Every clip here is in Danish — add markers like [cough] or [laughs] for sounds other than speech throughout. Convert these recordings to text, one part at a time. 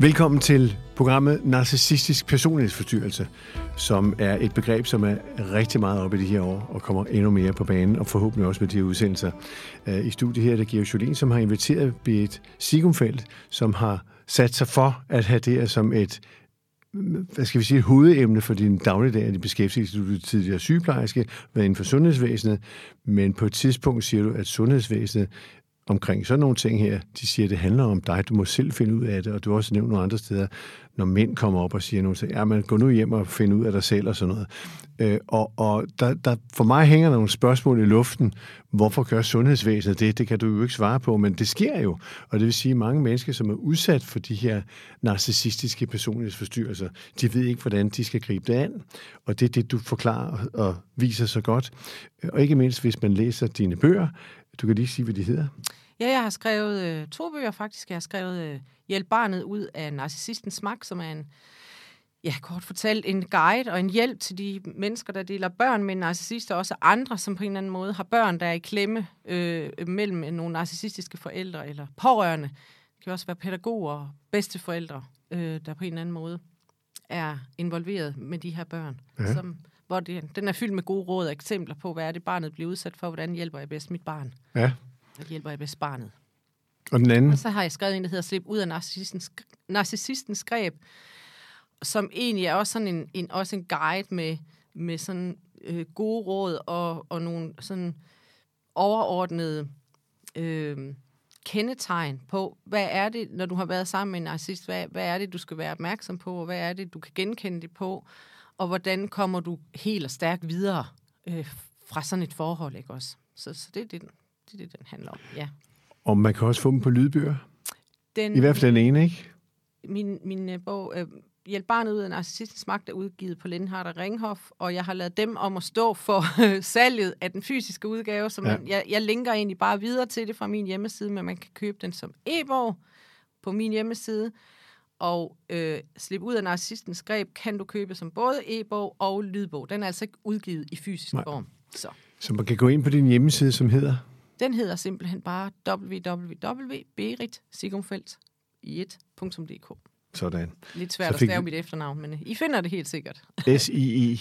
Velkommen til programmet Narcissistisk Personlighedsforstyrrelse, som er et begreb, som er rigtig meget op i de her år og kommer endnu mere på banen, og forhåbentlig også med de her udsendelser. Øh, I studiet her er det Georg Jolien, som har inviteret Berit Sigumfeldt, som har sat sig for at have det her som et hvad skal vi sige, et hovedemne for din dagligdag, i beskæftigelse, du er tidligere sygeplejerske, været inden for sundhedsvæsenet, men på et tidspunkt siger du, at sundhedsvæsenet omkring sådan nogle ting her. De siger, at det handler om dig, du må selv finde ud af det, og du har også nævnt nogle andre steder, når mænd kommer op og siger nogle ting, ja, man gå nu hjem og find ud af dig selv og sådan noget. Øh, og og der, der, for mig hænger der nogle spørgsmål i luften. Hvorfor gør sundhedsvæsenet det? Det kan du jo ikke svare på, men det sker jo. Og det vil sige, at mange mennesker, som er udsat for de her narcissistiske personlighedsforstyrrelser, de ved ikke, hvordan de skal gribe det an. Og det er det, du forklarer og viser så godt. Og ikke mindst, hvis man læser dine bøger. Du kan lige sige, hvad de hedder. Ja, jeg har skrevet øh, to bøger faktisk. Jeg har skrevet øh, Hjælp barnet ud af narcissistens magt, som er en, ja, kort fortalt, en guide og en hjælp til de mennesker, der deler børn med narcissister, og også andre, som på en eller anden måde har børn, der er i klemme øh, mellem nogle narcissistiske forældre eller pårørende. Det kan også være pædagoger og bedsteforældre, øh, der på en eller anden måde er involveret med de her børn. Ja. Som, hvor det, den er fyldt med gode råd og eksempler på, hvad er det, barnet bliver udsat for, hvordan hjælper jeg bedst mit barn. Ja. Og hjælper jeg bedst barnet. Og den anden? Og så har jeg skrevet en, der hedder Slip ud af narcissistens, narcissistens greb, som egentlig er også sådan en, en, også en guide med, med sådan øh, gode råd og, og nogle sådan overordnede øh, kendetegn på, hvad er det, når du har været sammen med en narcissist, hvad, hvad er det, du skal være opmærksom på, og hvad er det, du kan genkende det på, og hvordan kommer du helt og stærkt videre øh, fra sådan et forhold, ikke også? Så, så det, er det, det er det, den handler om, ja. Og man kan også få dem på lydbøger? Den, I hvert fald den ene, ikke? Min, min uh, bog, uh, Hjælp barnet ud af narcissistens magt, er udgivet på Lindhardt og Ringhof, og jeg har lavet dem om at stå for [laughs] salget af den fysiske udgave, så man, ja. jeg, jeg linker egentlig bare videre til det fra min hjemmeside, men man kan købe den som e-bog på min hjemmeside, og øh, Slip ud af narcissistens greb kan du købe som både e-bog og lydbog. Den er altså ikke udgivet i fysisk Nej. form. Så. så man kan gå ind på din hjemmeside, som hedder? Den hedder simpelthen bare www.beritsigumfeldt i et.dk. Sådan. Lidt svært at stave mit efternavn, men I finder det helt sikkert. S-I-E.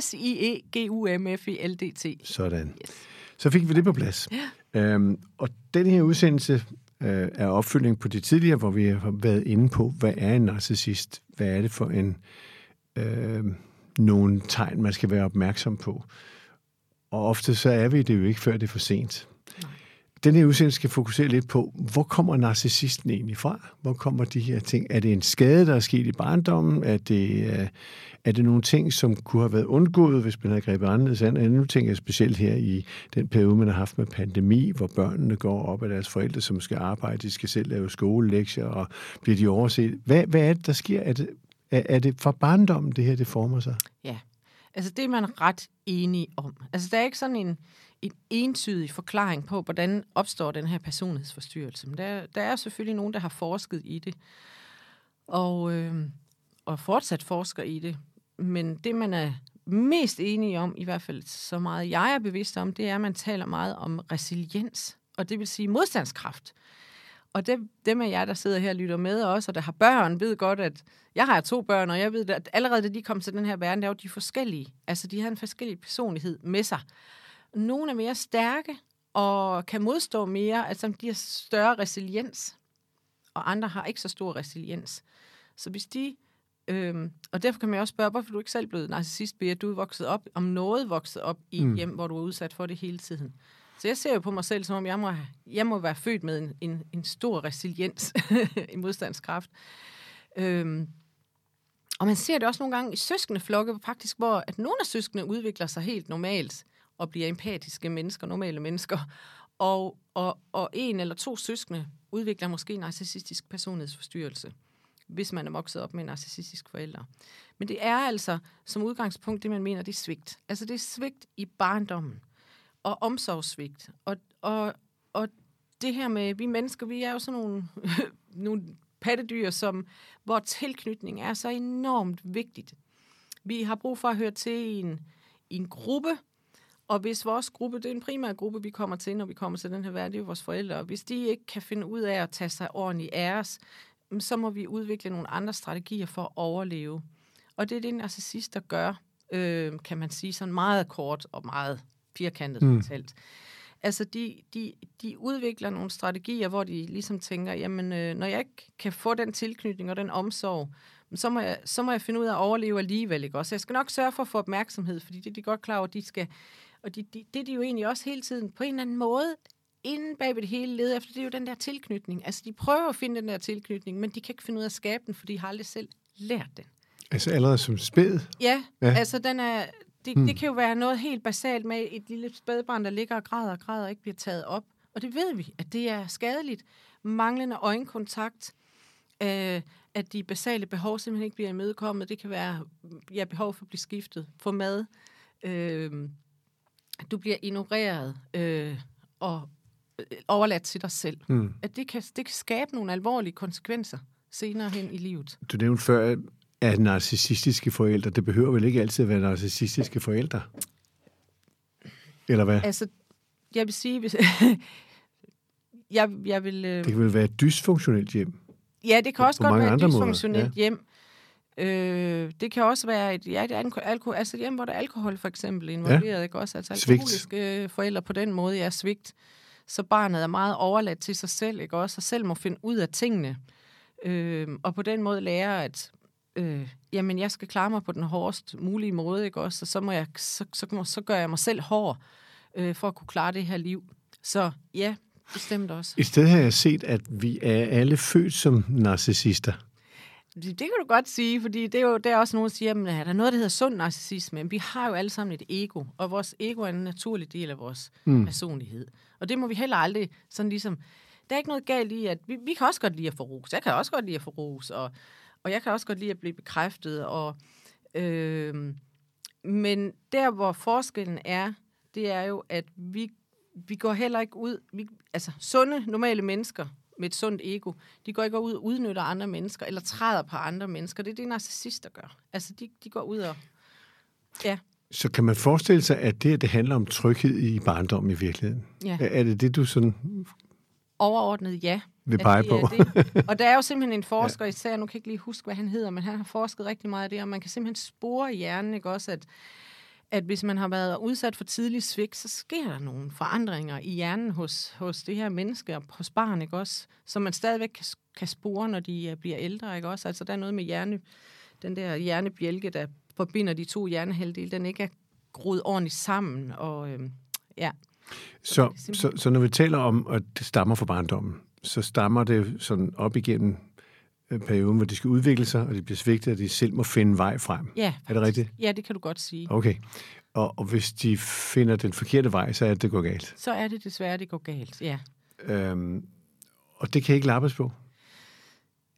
S-I-E-G-U-M-F-I-L-D-T. [laughs] Sådan. Yes. Så fik vi det på plads. Ja. Øhm, og den her udsendelse øh, er opfølging på det tidligere, hvor vi har været inde på, hvad er en narcissist? Hvad er det for en øh, nogle tegn, man skal være opmærksom på? Og ofte så er vi det jo ikke, før det er for sent. Den her udsendelse skal fokusere lidt på, hvor kommer narcissisten egentlig fra? Hvor kommer de her ting? Er det en skade, der er sket i barndommen? Er det, øh, er det nogle ting, som kunne have været undgået, hvis man havde grebet anderledes an? Nu tænker jeg specielt her i den periode, man har haft med pandemi, hvor børnene går op af deres forældre, som skal arbejde, de skal selv lave skolelektier, og bliver de overset. Hvad, hvad er det, der sker? Er det, er, er det fra barndommen, det her det former sig? Ja, altså det er man ret enige om. Altså der er ikke sådan en en entydig forklaring på, hvordan opstår den her personlighedsforstyrrelse. Men der, der er selvfølgelig nogen, der har forsket i det, og, øh, og fortsat forsker i det. Men det, man er mest enige om, i hvert fald så meget jeg er bevidst om, det er, at man taler meget om resiliens, og det vil sige modstandskraft. Og det, dem af jer, der sidder her og lytter med også, og der har børn, ved godt, at jeg har to børn, og jeg ved, at allerede da de kom til den her verden, der var de forskellige. Altså, de har en forskellig personlighed med sig. Nogle er mere stærke og kan modstå mere, altså de har større resiliens, og andre har ikke så stor resiliens. Så hvis de, øhm, og derfor kan man også spørge, hvorfor du ikke selv blevet narcissist, Bea? Du er vokset op, om noget vokset op i mm. hjem, hvor du er udsat for det hele tiden. Så jeg ser jo på mig selv, som om jeg må, jeg må være født med en, en, en stor resiliens, [laughs] i modstandskraft. Øhm, og man ser det også nogle gange i søskendeflokke, faktisk, hvor at nogle af søskende udvikler sig helt normalt og bliver empatiske mennesker, normale mennesker. Og, og, og en eller to søskende udvikler måske en narcissistisk personlighedsforstyrrelse, hvis man er vokset op med en narcissistisk forælder. Men det er altså som udgangspunkt det, man mener, det er svigt. Altså det er svigt i barndommen og omsorgssvigt. Og, og, og det her med, vi mennesker, vi er jo sådan nogle, [laughs] nogle pattedyr, som, hvor tilknytning er så enormt vigtigt. Vi har brug for at høre til i en, i en gruppe, og hvis vores gruppe, det er en primær gruppe, vi kommer til, når vi kommer til den her verden, det er vores forældre, og hvis de ikke kan finde ud af at tage sig ordentligt af os, så må vi udvikle nogle andre strategier for at overleve. Og det er det, narcissister gør, øh, kan man sige, sådan meget kort og meget firkantet mm. fortalt. Altså, de, de, de udvikler nogle strategier, hvor de ligesom tænker, jamen, øh, når jeg ikke kan få den tilknytning og den omsorg, så må, jeg, så må jeg finde ud af at overleve alligevel, ikke også? Jeg skal nok sørge for at få opmærksomhed, fordi det er de godt klar over, de skal... Og de, de, det er de jo egentlig også hele tiden på en eller anden måde inden bag det hele leder efter, det er jo den der tilknytning. Altså, de prøver at finde den der tilknytning, men de kan ikke finde ud af at skabe den, fordi de har aldrig selv lært den. Altså allerede som spæd? Ja, ja. altså den er, det, hmm. det kan jo være noget helt basalt med et lille spædbarn, der ligger og græder og græder og ikke bliver taget op. Og det ved vi, at det er skadeligt. Manglende øjenkontakt, øh, at de basale behov simpelthen ikke bliver imødekommet. Det kan være ja, behov for at blive skiftet, få mad, øh, du bliver ignoreret øh, og øh, overladt til dig selv. Mm. At det kan, det kan skabe nogle alvorlige konsekvenser senere hen i livet. Du nævnte før, at narcissistiske forældre, det behøver vel ikke altid at være narcissistiske forældre? Eller hvad? Altså, jeg vil sige, hvis, [laughs] jeg, jeg vil... Øh... Det kan vel være et dysfunktionelt hjem? Ja, det kan også godt være et dysfunktionelt ja. hjem. Øh, det kan også være et, ja, et alkohol, altså et hjem, hvor der er alkohol for eksempel involveret, ja. ikke også? Altså alkoholiske svigt. forældre på den måde, ja, svigt. Så barnet er meget overladt til sig selv, ikke også? Og selv må finde ud af tingene. Øh, og på den måde lære, at øh, jamen, jeg skal klare mig på den hårdest mulige måde, ikke også? Og så, må jeg, så, så, så gør jeg mig selv hård øh, for at kunne klare det her liv. Så ja, bestemt også. I stedet har jeg set, at vi er alle født som narcissister. Det, kan du godt sige, fordi det er jo der er også nogen, der siger, at der er noget, der hedder sund narcissisme, men vi har jo alle sammen et ego, og vores ego er en naturlig del af vores mm. personlighed. Og det må vi heller aldrig sådan ligesom... Der er ikke noget galt i, at vi, vi kan også godt lide at få ros. Jeg kan også godt lide at få ros, og, og jeg kan også godt lide at blive bekræftet. Og, øh, men der, hvor forskellen er, det er jo, at vi, vi går heller ikke ud... Vi, altså, sunde, normale mennesker med et sundt ego, de går ikke ud og udnytter andre mennesker, eller træder på andre mennesker. Det er det, narcissister gør. Altså, de, de går ud og... Ja. Så kan man forestille sig, at det, det handler om tryghed i barndommen i virkeligheden? Ja. Er det det, du sådan... Overordnet, ja. Vil pege på. Det. [laughs] Og der er jo simpelthen en forsker, især, nu kan jeg ikke lige huske, hvad han hedder, men han har forsket rigtig meget af det, og man kan simpelthen spore i hjernen, ikke også, at at hvis man har været udsat for tidlig svigt, så sker der nogle forandringer i hjernen hos, hos det her menneske og hos barn, ikke også? Som man stadigvæk kan, kan spore, når de bliver ældre, ikke også? Altså, der er noget med hjerne, den der hjernebjælke, der forbinder de to hjernehalvdele, den ikke er groet ordentligt sammen, og øhm, ja. Så, så, så når vi taler om, at det stammer fra barndommen, så stammer det sådan op igennem øh, perioden, hvor de skal udvikle sig, og de bliver svigtet, og de selv må finde vej frem. Ja, er det rigtigt? Ja, det kan du godt sige. Okay. Og, og hvis de finder den forkerte vej, så er det, det går galt. Så er det desværre, det går galt, ja. Øhm, og det kan ikke lappes på?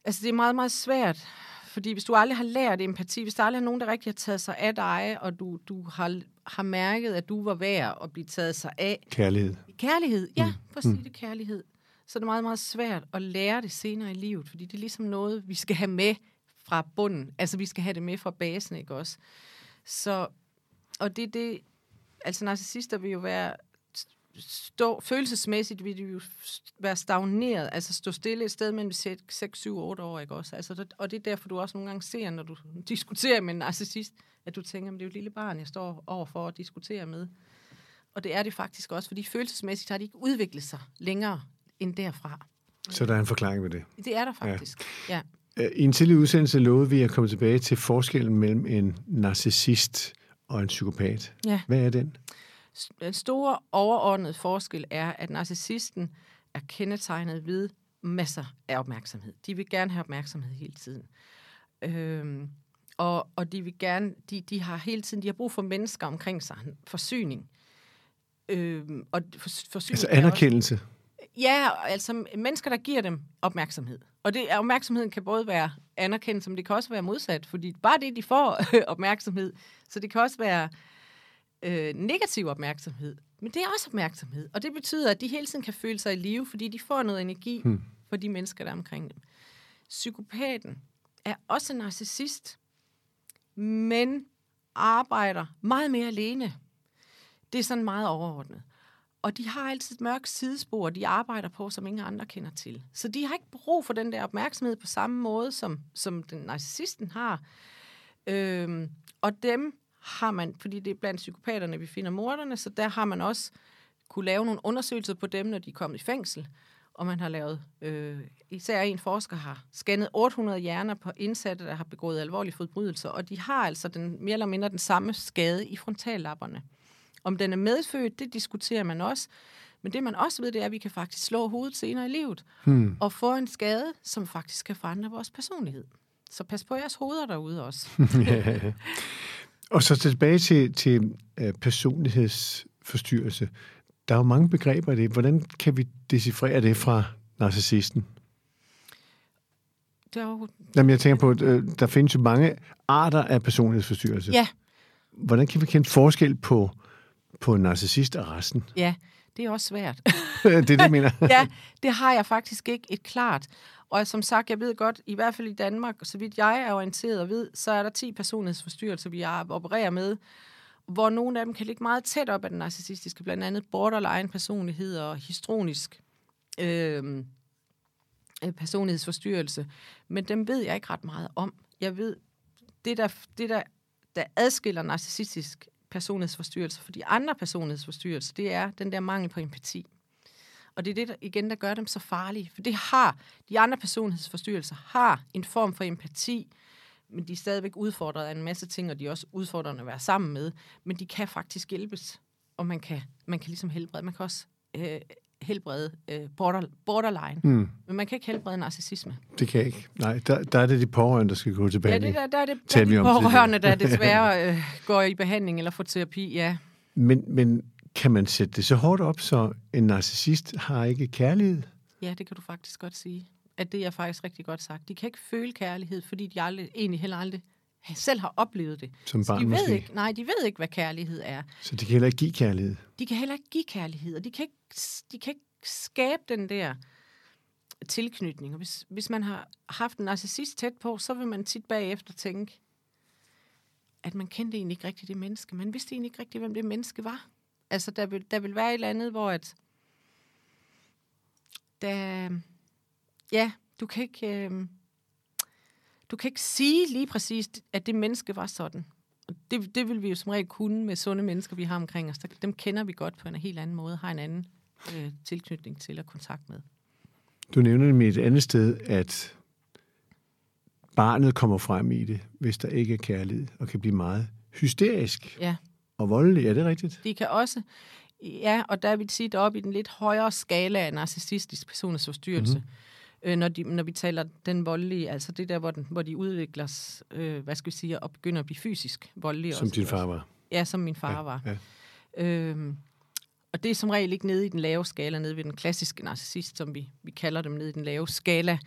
Altså, det er meget, meget svært. Fordi hvis du aldrig har lært empati, hvis der aldrig er nogen, der rigtig har taget sig af dig, og du, du har, har mærket, at du var værd at blive taget sig af. Kærlighed. Kærlighed, ja, mm. for at sige mm. det kærlighed. Så er det meget, meget svært at lære det senere i livet, fordi det er ligesom noget, vi skal have med fra bunden. Altså, vi skal have det med fra basen, ikke også? Så, og det er det, altså narcissister vil jo være stå, følelsesmæssigt vil de jo være stagneret, altså stå stille et sted mellem 6, 7, 8 år, ikke også? Altså, og det er derfor, du også nogle gange ser, når du [laughs] diskuterer med en narcissist, at du tænker, at det er jo et lille barn, jeg står over for at diskutere med. Og det er det faktisk også, fordi følelsesmæssigt har de ikke udviklet sig længere end derfra. Så der er en forklaring ved det? Det er der faktisk, ja. ja. Øh, I en tidlig udsendelse lovede vi at komme tilbage til forskellen mellem en narcissist og en psykopat. Ja. Hvad er den? Den store overordnede forskel er, at narcissisten er kendetegnet ved masser af opmærksomhed. De vil gerne have opmærksomhed hele tiden. Øhm, og, og de vil gerne, de, de har hele tiden, de har brug for mennesker omkring sig, forsyning. Øhm, og for, forsyning altså anerkendelse? Også, Ja, altså mennesker, der giver dem opmærksomhed. Og det, opmærksomheden kan både være anerkendt, som det kan også være modsat, fordi bare det, de får [laughs] opmærksomhed, så det kan også være øh, negativ opmærksomhed. Men det er også opmærksomhed, og det betyder, at de hele tiden kan føle sig i live, fordi de får noget energi hmm. for de mennesker, der er omkring dem. Psykopaten er også narcissist, men arbejder meget mere alene. Det er sådan meget overordnet. Og de har altid et mørkt sidespor, de arbejder på, som ingen andre kender til. Så de har ikke brug for den der opmærksomhed på samme måde, som, som den narcissisten har. Øhm, og dem har man, fordi det er blandt psykopaterne, vi finder morderne, så der har man også kunne lave nogle undersøgelser på dem, når de er kommet i fængsel. Og man har lavet, øh, især en forsker har scannet 800 hjerner på indsatte, der har begået alvorlige forbrydelser, og de har altså den, mere eller mindre den samme skade i frontallapperne. Om den er medfødt, det diskuterer man også. Men det man også ved, det er, at vi kan faktisk slå hovedet senere i livet, hmm. og få en skade, som faktisk kan forandre vores personlighed. Så pas på jeres hoveder derude også. [laughs] [laughs] og så tilbage til, til uh, personlighedsforstyrrelse. Der er jo mange begreber i det. Hvordan kan vi decifrere det fra narcissisten? Det er jo... Jamen, jeg tænker på, at øh, der findes jo mange arter af personlighedsforstyrrelse. Ja. Hvordan kan vi kende forskel på, på narcissist og resten? Ja, det er også svært. [laughs] det er det, jeg mener. [laughs] ja, det har jeg faktisk ikke et klart. Og som sagt, jeg ved godt, i hvert fald i Danmark, så vidt jeg er orienteret og ved, så er der 10 personlighedsforstyrrelser, vi opererer med hvor nogle af dem kan ligge meget tæt op af den narcissistiske, blandt andet borderline personlighed og histronisk øhm, øh, personlighedsforstyrrelse. Men dem ved jeg ikke ret meget om. Jeg ved, det der, det der, der adskiller narcissistisk personlighedsforstyrrelse for de andre personlighedsforstyrrelser, det er den der mangel på empati. Og det er det, der, igen, der gør dem så farlige. For det har, de andre personlighedsforstyrrelser har en form for empati, men de er stadigvæk udfordret af en masse ting, og de er også udfordrende at være sammen med. Men de kan faktisk hjælpes, og man kan, man kan ligesom helbrede. Man kan også øh, helbrede øh, border, borderline, mm. men man kan ikke helbrede narcissisme. Det kan jeg ikke. Nej, der, der er det de pårørende, der skal gå til behandling. Ja, det der, der er det, der er de pårørende, der [laughs] desværre øh, går i behandling eller får terapi, ja. Men, men kan man sætte det så hårdt op, så en narcissist har ikke kærlighed? Ja, det kan du faktisk godt sige at det er faktisk rigtig godt sagt. De kan ikke føle kærlighed, fordi de aldrig, egentlig heller aldrig selv har oplevet det. Som barn de ved måske. ikke, nej, de ved ikke, hvad kærlighed er. Så de kan heller ikke give kærlighed? De kan heller ikke give kærlighed, og de kan ikke, de kan ikke skabe den der tilknytning. Og hvis, hvis man har haft en narcissist tæt på, så vil man tit bagefter tænke, at man kendte egentlig ikke rigtigt det menneske. Man vidste egentlig ikke rigtigt, hvem det menneske var. Altså, der vil, der vil være et eller andet, hvor at, der, ja, du kan ikke... Øh, du kan ikke sige lige præcis, at det menneske var sådan. Og det, det vil vi jo som regel kunne med sunde mennesker, vi har omkring os. Dem kender vi godt på en helt anden måde, har en anden øh, tilknytning til og kontakt med. Du nævner nemlig et andet sted, at barnet kommer frem i det, hvis der ikke er kærlighed, og kan blive meget hysterisk ja. og voldelig. Er det rigtigt? De kan også, ja, og der vil sige deroppe i den lidt højere skala af narcissistisk personlighedsforstyrrelse. Mm-hmm øh, når, de, når vi taler den voldelige, altså det der, hvor, den, hvor de udvikler, øh, hvad skal vi sige, og begynder at blive fysisk voldelige. Som også, din far var? Ja, som min far ja, var. Ja. Øhm, og det er som regel ikke nede i den lave skala, nede ved den klassiske narcissist, som vi, vi kalder dem nede i den lave skala.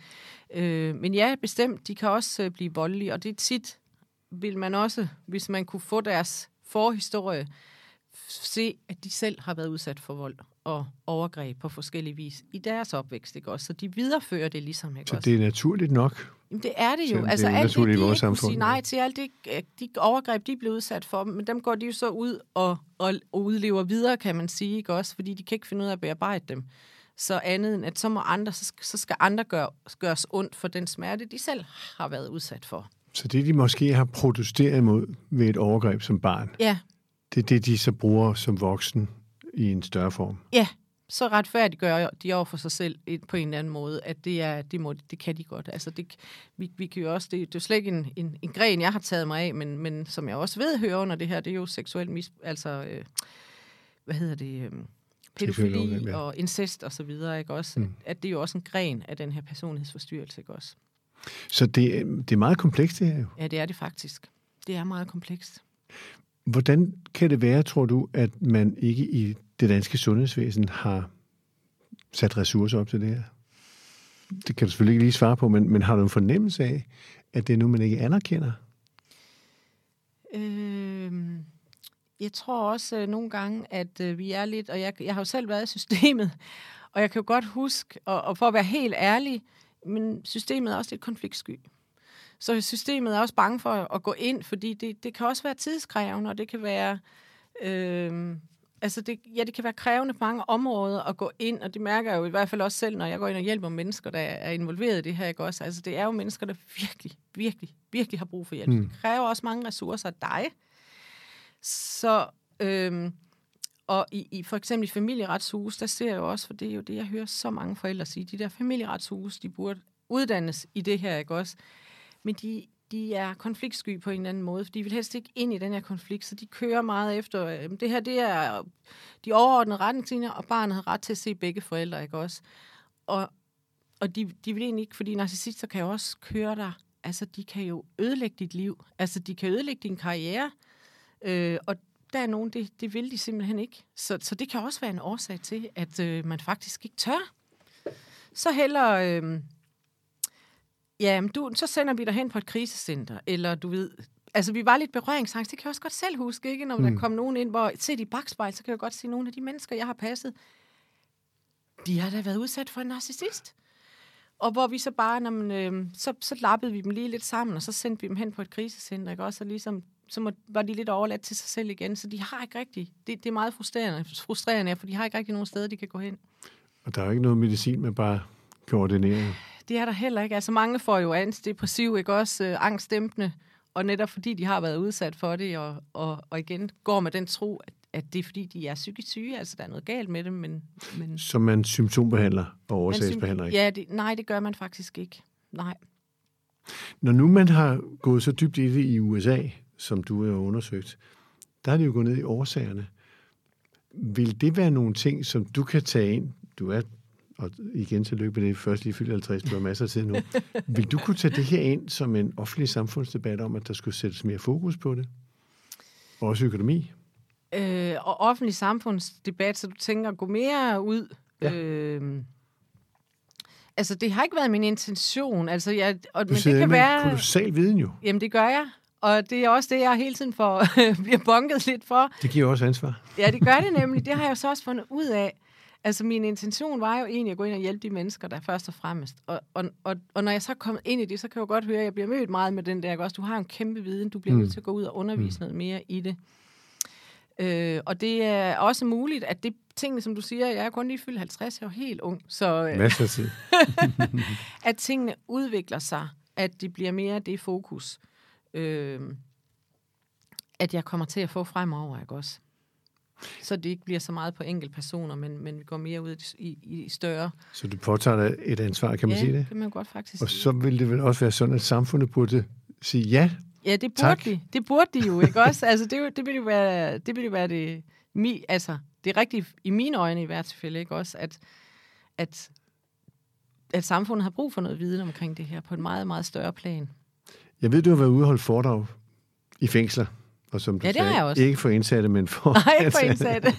Øh, men ja, bestemt, de kan også øh, blive voldelige, og det er tit, vil man også, hvis man kunne få deres forhistorie, se, at de selv har været udsat for vold og overgreb på forskellige vis i deres opvækst, ikke også? Så de viderefører det ligesom, ikke Så det er naturligt nok? Jamen, det er det jo. det altså, er alt det, de vores ikke sige nej til, alt det, de overgreb, de blev udsat for, men dem går de jo så ud og, og, og udlever videre, kan man sige, ikke også? Fordi de kan ikke finde ud af at bearbejde dem. Så andet end, at så må andre, så, så skal andre gøre, gøres ondt for den smerte, de selv har været udsat for. Så det, de måske har protesteret imod ved et overgreb som barn, ja. Det er det, de så bruger som voksen i en større form. Ja, så retfærdiggør de over for sig selv på en eller anden måde, at det, er, det, må, det kan de godt. Altså det, vi, vi kan jo også, det, det er jo slet ikke en, en, en gren, jeg har taget mig af, men, men som jeg også ved hører under det her, det er jo seksuel mis, altså, øh, hvad hedder det, øh, pædofili ja. og incest og så videre, ikke også? Mm. At det er jo også en gren af den her personlighedsforstyrrelse, ikke også? Så det, det er meget komplekst, det her jo. Ja, det er det faktisk. Det er meget komplekst. Hvordan kan det være, tror du, at man ikke i det danske sundhedsvæsen har sat ressourcer op til det her? Det kan du selvfølgelig ikke lige svare på, men, men har du en fornemmelse af, at det er nu, man ikke anerkender? Øh, jeg tror også øh, nogle gange, at øh, vi er lidt, og jeg, jeg har jo selv været i systemet, og jeg kan jo godt huske, og, og for at være helt ærlig, men systemet er også lidt konfliktsky. Så systemet er også bange for at gå ind, fordi det, det kan også være tidskrævende, og det kan være... Øh, altså det, ja, det kan være krævende på mange områder at gå ind, og det mærker jeg jo i hvert fald også selv, når jeg går ind og hjælper mennesker, der er involveret i det her, ikke også? Altså det er jo mennesker, der virkelig, virkelig, virkelig har brug for hjælp. Mm. Det kræver også mange ressourcer af dig. Så, øhm, og i, i for eksempel i familieretshus, der ser jeg jo også, for det er jo det, jeg hører så mange forældre sige, de der familieretshus, de burde uddannes i det her, ikke også? Men de, de er konfliktsky på en eller anden måde, for de vil helst ikke ind i den her konflikt, så de kører meget efter, øh, det her det er de overordnede retningslinjer, og barnet har ret til at se begge forældre, ikke også? Og, og de, de vil egentlig ikke, fordi narcissister kan jo også køre dig, altså de kan jo ødelægge dit liv, altså de kan ødelægge din karriere, øh, og der er nogen, det, det vil de simpelthen ikke. Så, så det kan også være en årsag til, at øh, man faktisk ikke tør. Så heller... Øh, ja, du, så sender vi dig hen på et krisecenter, eller du ved, altså vi var lidt berøringsangst, det kan jeg også godt selv huske, ikke? Når mm. der kom nogen ind, hvor set i bagspejl, så kan jeg godt se, nogle af de mennesker, jeg har passet, de har da været udsat for en narcissist. Og hvor vi så bare, når man, øh, så, så lappede vi dem lige lidt sammen, og så sendte vi dem hen på et krisecenter, ikke? Også, og ligesom, så må, var de lidt overladt til sig selv igen, så de har ikke rigtig, det, det er meget frustrerende, frustrerende, for de har ikke rigtig nogen steder, de kan gå hen. Og der er jo ikke noget medicin med bare koordinering det er der heller ikke. Altså mange får jo antidepressiv, ikke også øh, angstdæmpende, og netop fordi de har været udsat for det, og, og, og igen går med den tro, at, at det er fordi, de er psykisk syge, altså der er noget galt med dem. Men, men Så man symptombehandler og årsagsbehandler ikke? Ja, det, nej, det gør man faktisk ikke. Nej. Når nu man har gået så dybt i det i USA, som du har undersøgt, der er det jo gået ned i årsagerne. Vil det være nogle ting, som du kan tage ind? Du er og igen tillykke med det, først lige fyldt 50, du har masser af tid nu. [laughs] Vil du kunne tage det her ind som en offentlig samfundsdebat om, at der skulle sættes mere fokus på det? Og også økonomi? Øh, og offentlig samfundsdebat, så du tænker at gå mere ud? Ja. Øh, altså, det har ikke været min intention. Altså, jeg, og, du men det kan med være... kolossal viden jo. Jamen, det gør jeg. Og det er også det, jeg hele tiden får, [laughs] bliver bunket lidt for. Det giver også ansvar. Ja, det gør det nemlig. Det har jeg så også fundet ud af. Altså, min intention var jo egentlig at gå ind og hjælpe de mennesker, der først og fremmest. Og, og, og, og når jeg så kommer ind i det, så kan jeg jo godt høre, at jeg bliver mødt meget med den der, også, du har en kæmpe viden, du bliver mm. nødt til at gå ud og undervise mm. noget mere i det. Øh, og det er også muligt, at det tingene, som du siger, jeg er kun lige fyldt 50, jeg er helt ung. Så, øh, Masser tid. [laughs] [laughs] at tingene udvikler sig, at det bliver mere det fokus, øh, at jeg kommer til at få fremover, ikke også? Så det ikke bliver så meget på enkelte personer, men, men vi går mere ud i, i større... Så du påtager et ansvar, kan man ja, sige det? det kan man godt faktisk Og så vil det vel også være sådan, at samfundet burde sige ja, Ja, det burde tak. de. Det burde de jo, ikke også? Altså, det, det ville jo være det, ville være det, mi, altså, det er rigtigt i mine øjne i hvert fald, ikke også? At, at, at samfundet har brug for noget viden omkring det her på et meget, meget større plan. Jeg ved, du har været ude og holde foredrag i fængsler. Og som du Ja, det har sagde, jeg også. ikke for indsatte, men for [laughs] Nej, ikke for indsatte.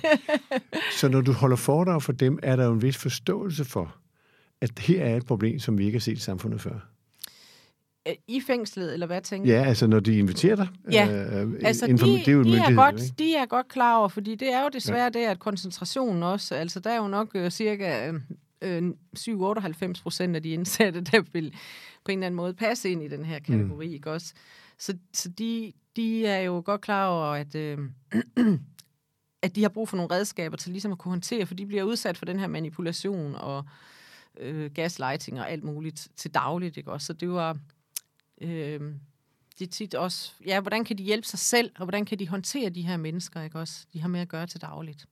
[laughs] Så når du holder foredrag for dem, er der jo en vis forståelse for, at her er et problem, som vi ikke har set i samfundet før. I fængslet, eller hvad tænker Ja, altså når de inviterer dig. Ja, øh, Altså, de, det er jo de, er godt, ikke? de er godt klar over, fordi det er jo desværre ja. det, at koncentrationen også, altså der er jo nok øh, cirka øh, 7-98 procent af de indsatte, [laughs] der vil på en eller anden måde passe ind i den her kategori, mm. ikke også? Så, så de, de er jo godt klar over, at, øh, [clears throat] at de har brug for nogle redskaber til ligesom at kunne håndtere, for de bliver udsat for den her manipulation og øh, gaslighting og alt muligt til dagligt, ikke også? Så det var... Øh, det er tit også, ja, hvordan kan de hjælpe sig selv, og hvordan kan de håndtere de her mennesker, ikke også? De har med at gøre til dagligt.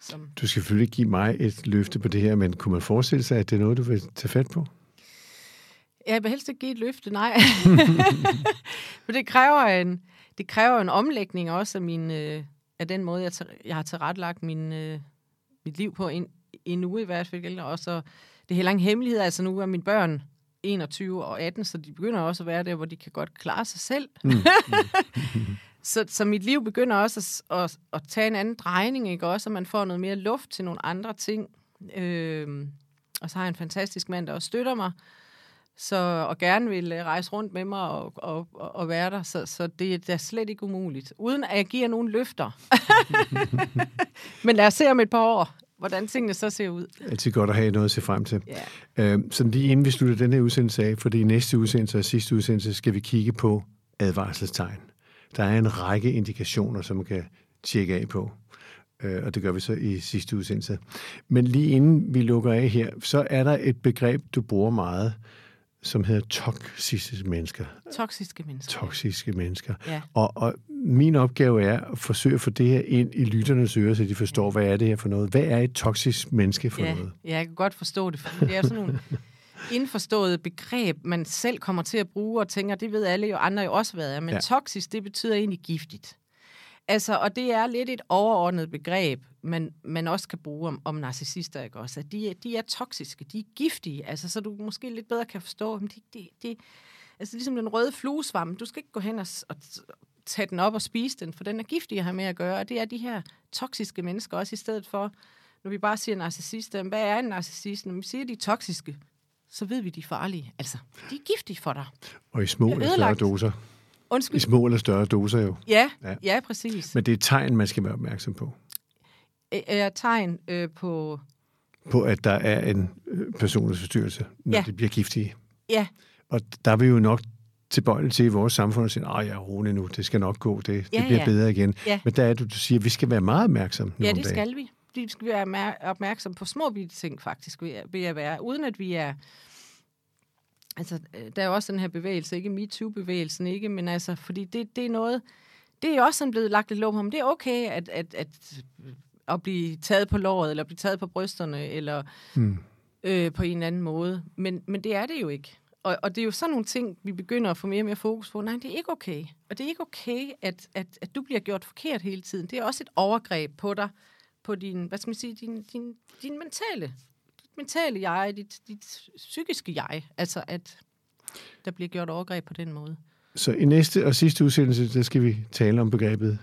Som, Du skal selvfølgelig give mig et løfte på det her, men kunne man forestille sig, at det er noget, du vil tage fat på? Jeg vil helst ikke give et løfte, nej. [laughs] For det kræver en, det kræver en omlægning også af, min, øh, af den måde, jeg, jeg har tilrettelagt min, øh, mit liv på, en, en uge i hvert fald. Og så, det er heller ingen hemmelighed, altså nu er mine børn 21 og 18, så de begynder også at være der, hvor de kan godt klare sig selv. Mm. [laughs] så, så mit liv begynder også at, at, at tage en anden drejning, ikke også? Og man får noget mere luft til nogle andre ting. Øh, og så har jeg en fantastisk mand, der også støtter mig, så, og gerne vil øh, rejse rundt med mig og, og, og, og være der. Så, så det er da slet ikke umuligt. Uden at jeg giver nogen løfter. [laughs] Men lad os se om et par år, hvordan tingene så ser ud. Altid godt at have noget at se frem til. Ja. Øh, så lige inden vi slutter den her udsendelse af, fordi i næste udsendelse og sidste udsendelse skal vi kigge på advarselstegn. Der er en række indikationer, som man kan tjekke af på. øh, og det gør vi så i sidste udsendelse. Men lige inden vi lukker af her, så er der et begreb, du bruger meget, som hedder toksiske mennesker. Toksiske mennesker. Toksiske mennesker. Ja. Og, og min opgave er at forsøge at få det her ind i lytternes ører, så de forstår, hvad er det her for noget. Hvad er et toksisk menneske for ja, noget? Ja, jeg kan godt forstå det, for det er sådan nogle [laughs] indforståede begreb, man selv kommer til at bruge og tænker, det ved alle jo andre jo også, hvad er. Men Ja. toksisk, det betyder egentlig giftigt. Altså, og det er lidt et overordnet begreb, man, man også kan bruge om, om narcissister, ikke også? At de, er- de er toksiske, de er giftige, altså, så du måske lidt bedre kan forstå, men de, de, de, altså ligesom den røde fluesvamp, du skal ikke gå hen og, og tage den op og spise den, for den er giftig at have med at gøre, og det er de her toksiske mennesker også i stedet for, når vi bare siger narcissister, hvad er en narcissist? Når vi siger, de er toksiske, så ved vi, de er farlige. Altså, de er giftige for dig. Og i små Det er eller større doser. I Undskyld. små eller større doser jo. Ja, Ja. ja, præcis. Men det er tegn, man skal være opmærksom på. Er tegn øh, på... På, at der er en øh, personlighedsforstyrrelse, når Ja. det bliver giftige. Ja, Og der er vi jo nok tilbøjelige til i vores samfund at sige, at jeg er rolig nu, det skal nok gå, det, det Ja, bliver ja. bedre igen. Ja. Men der er du, du siger, at vi skal være meget opmærksomme ja det dagen. skal vi. Vi skal være mer- opmærksom på små bitte ting, faktisk, vil jeg være. Uden at vi er... Altså, øh, der er jo også den her bevægelse, ikke MeToo-bevægelsen, ikke? Men altså, fordi det, det er noget... Det er jo også sådan blevet lagt lidt lov om. Det er okay at, at, at, at blive taget på låret, eller blive taget på brysterne, eller Mm. øh, på en anden måde. Men, men det er det jo ikke. Og, og det er jo sådan nogle ting, vi begynder at få mere og mere fokus på. Nej, det er ikke okay. Og det er ikke okay, at, at, at du bliver gjort forkert hele tiden. Det er også et overgreb på dig, på din, hvad skal man sige, din, din, din mentale, mentale jeg, dit, dit psykiske jeg. Altså, at der bliver gjort overgreb på den måde. Så i næste og sidste udsendelse, der skal vi tale om begrebet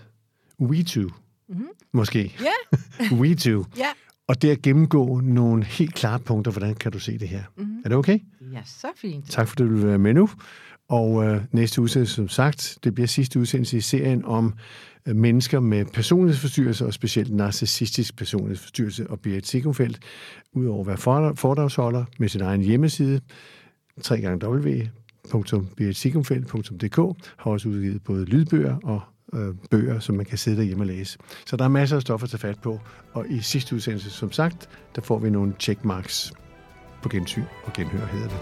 we too. Mhm. Måske. Ja, [laughs] we too. ja. Og det at gennemgå nogle helt klare punkter, hvordan kan du se det her? Mhm. Er det okay? Ja, så fint. Tak fordi du vil være med nu. Og øh, næste udsendelse, som sagt, det bliver sidste udsendelse i serien om øh, mennesker med personlighedsforstyrrelser, og specielt narcissistisk personlighedsforstyrrelse. Og Berit Sigumfeldt, udover at være foredragsholder med sin egen hjemmeside, www.beritsigumfeldt.dk, har også udgivet både lydbøger og øh, bøger, som man kan sidde derhjemme og læse. Så der er masser af stoffer at tage fat på. Og i sidste udsendelse, som sagt, der får vi nogle checkmarks på gensyn og genhør, hedder det.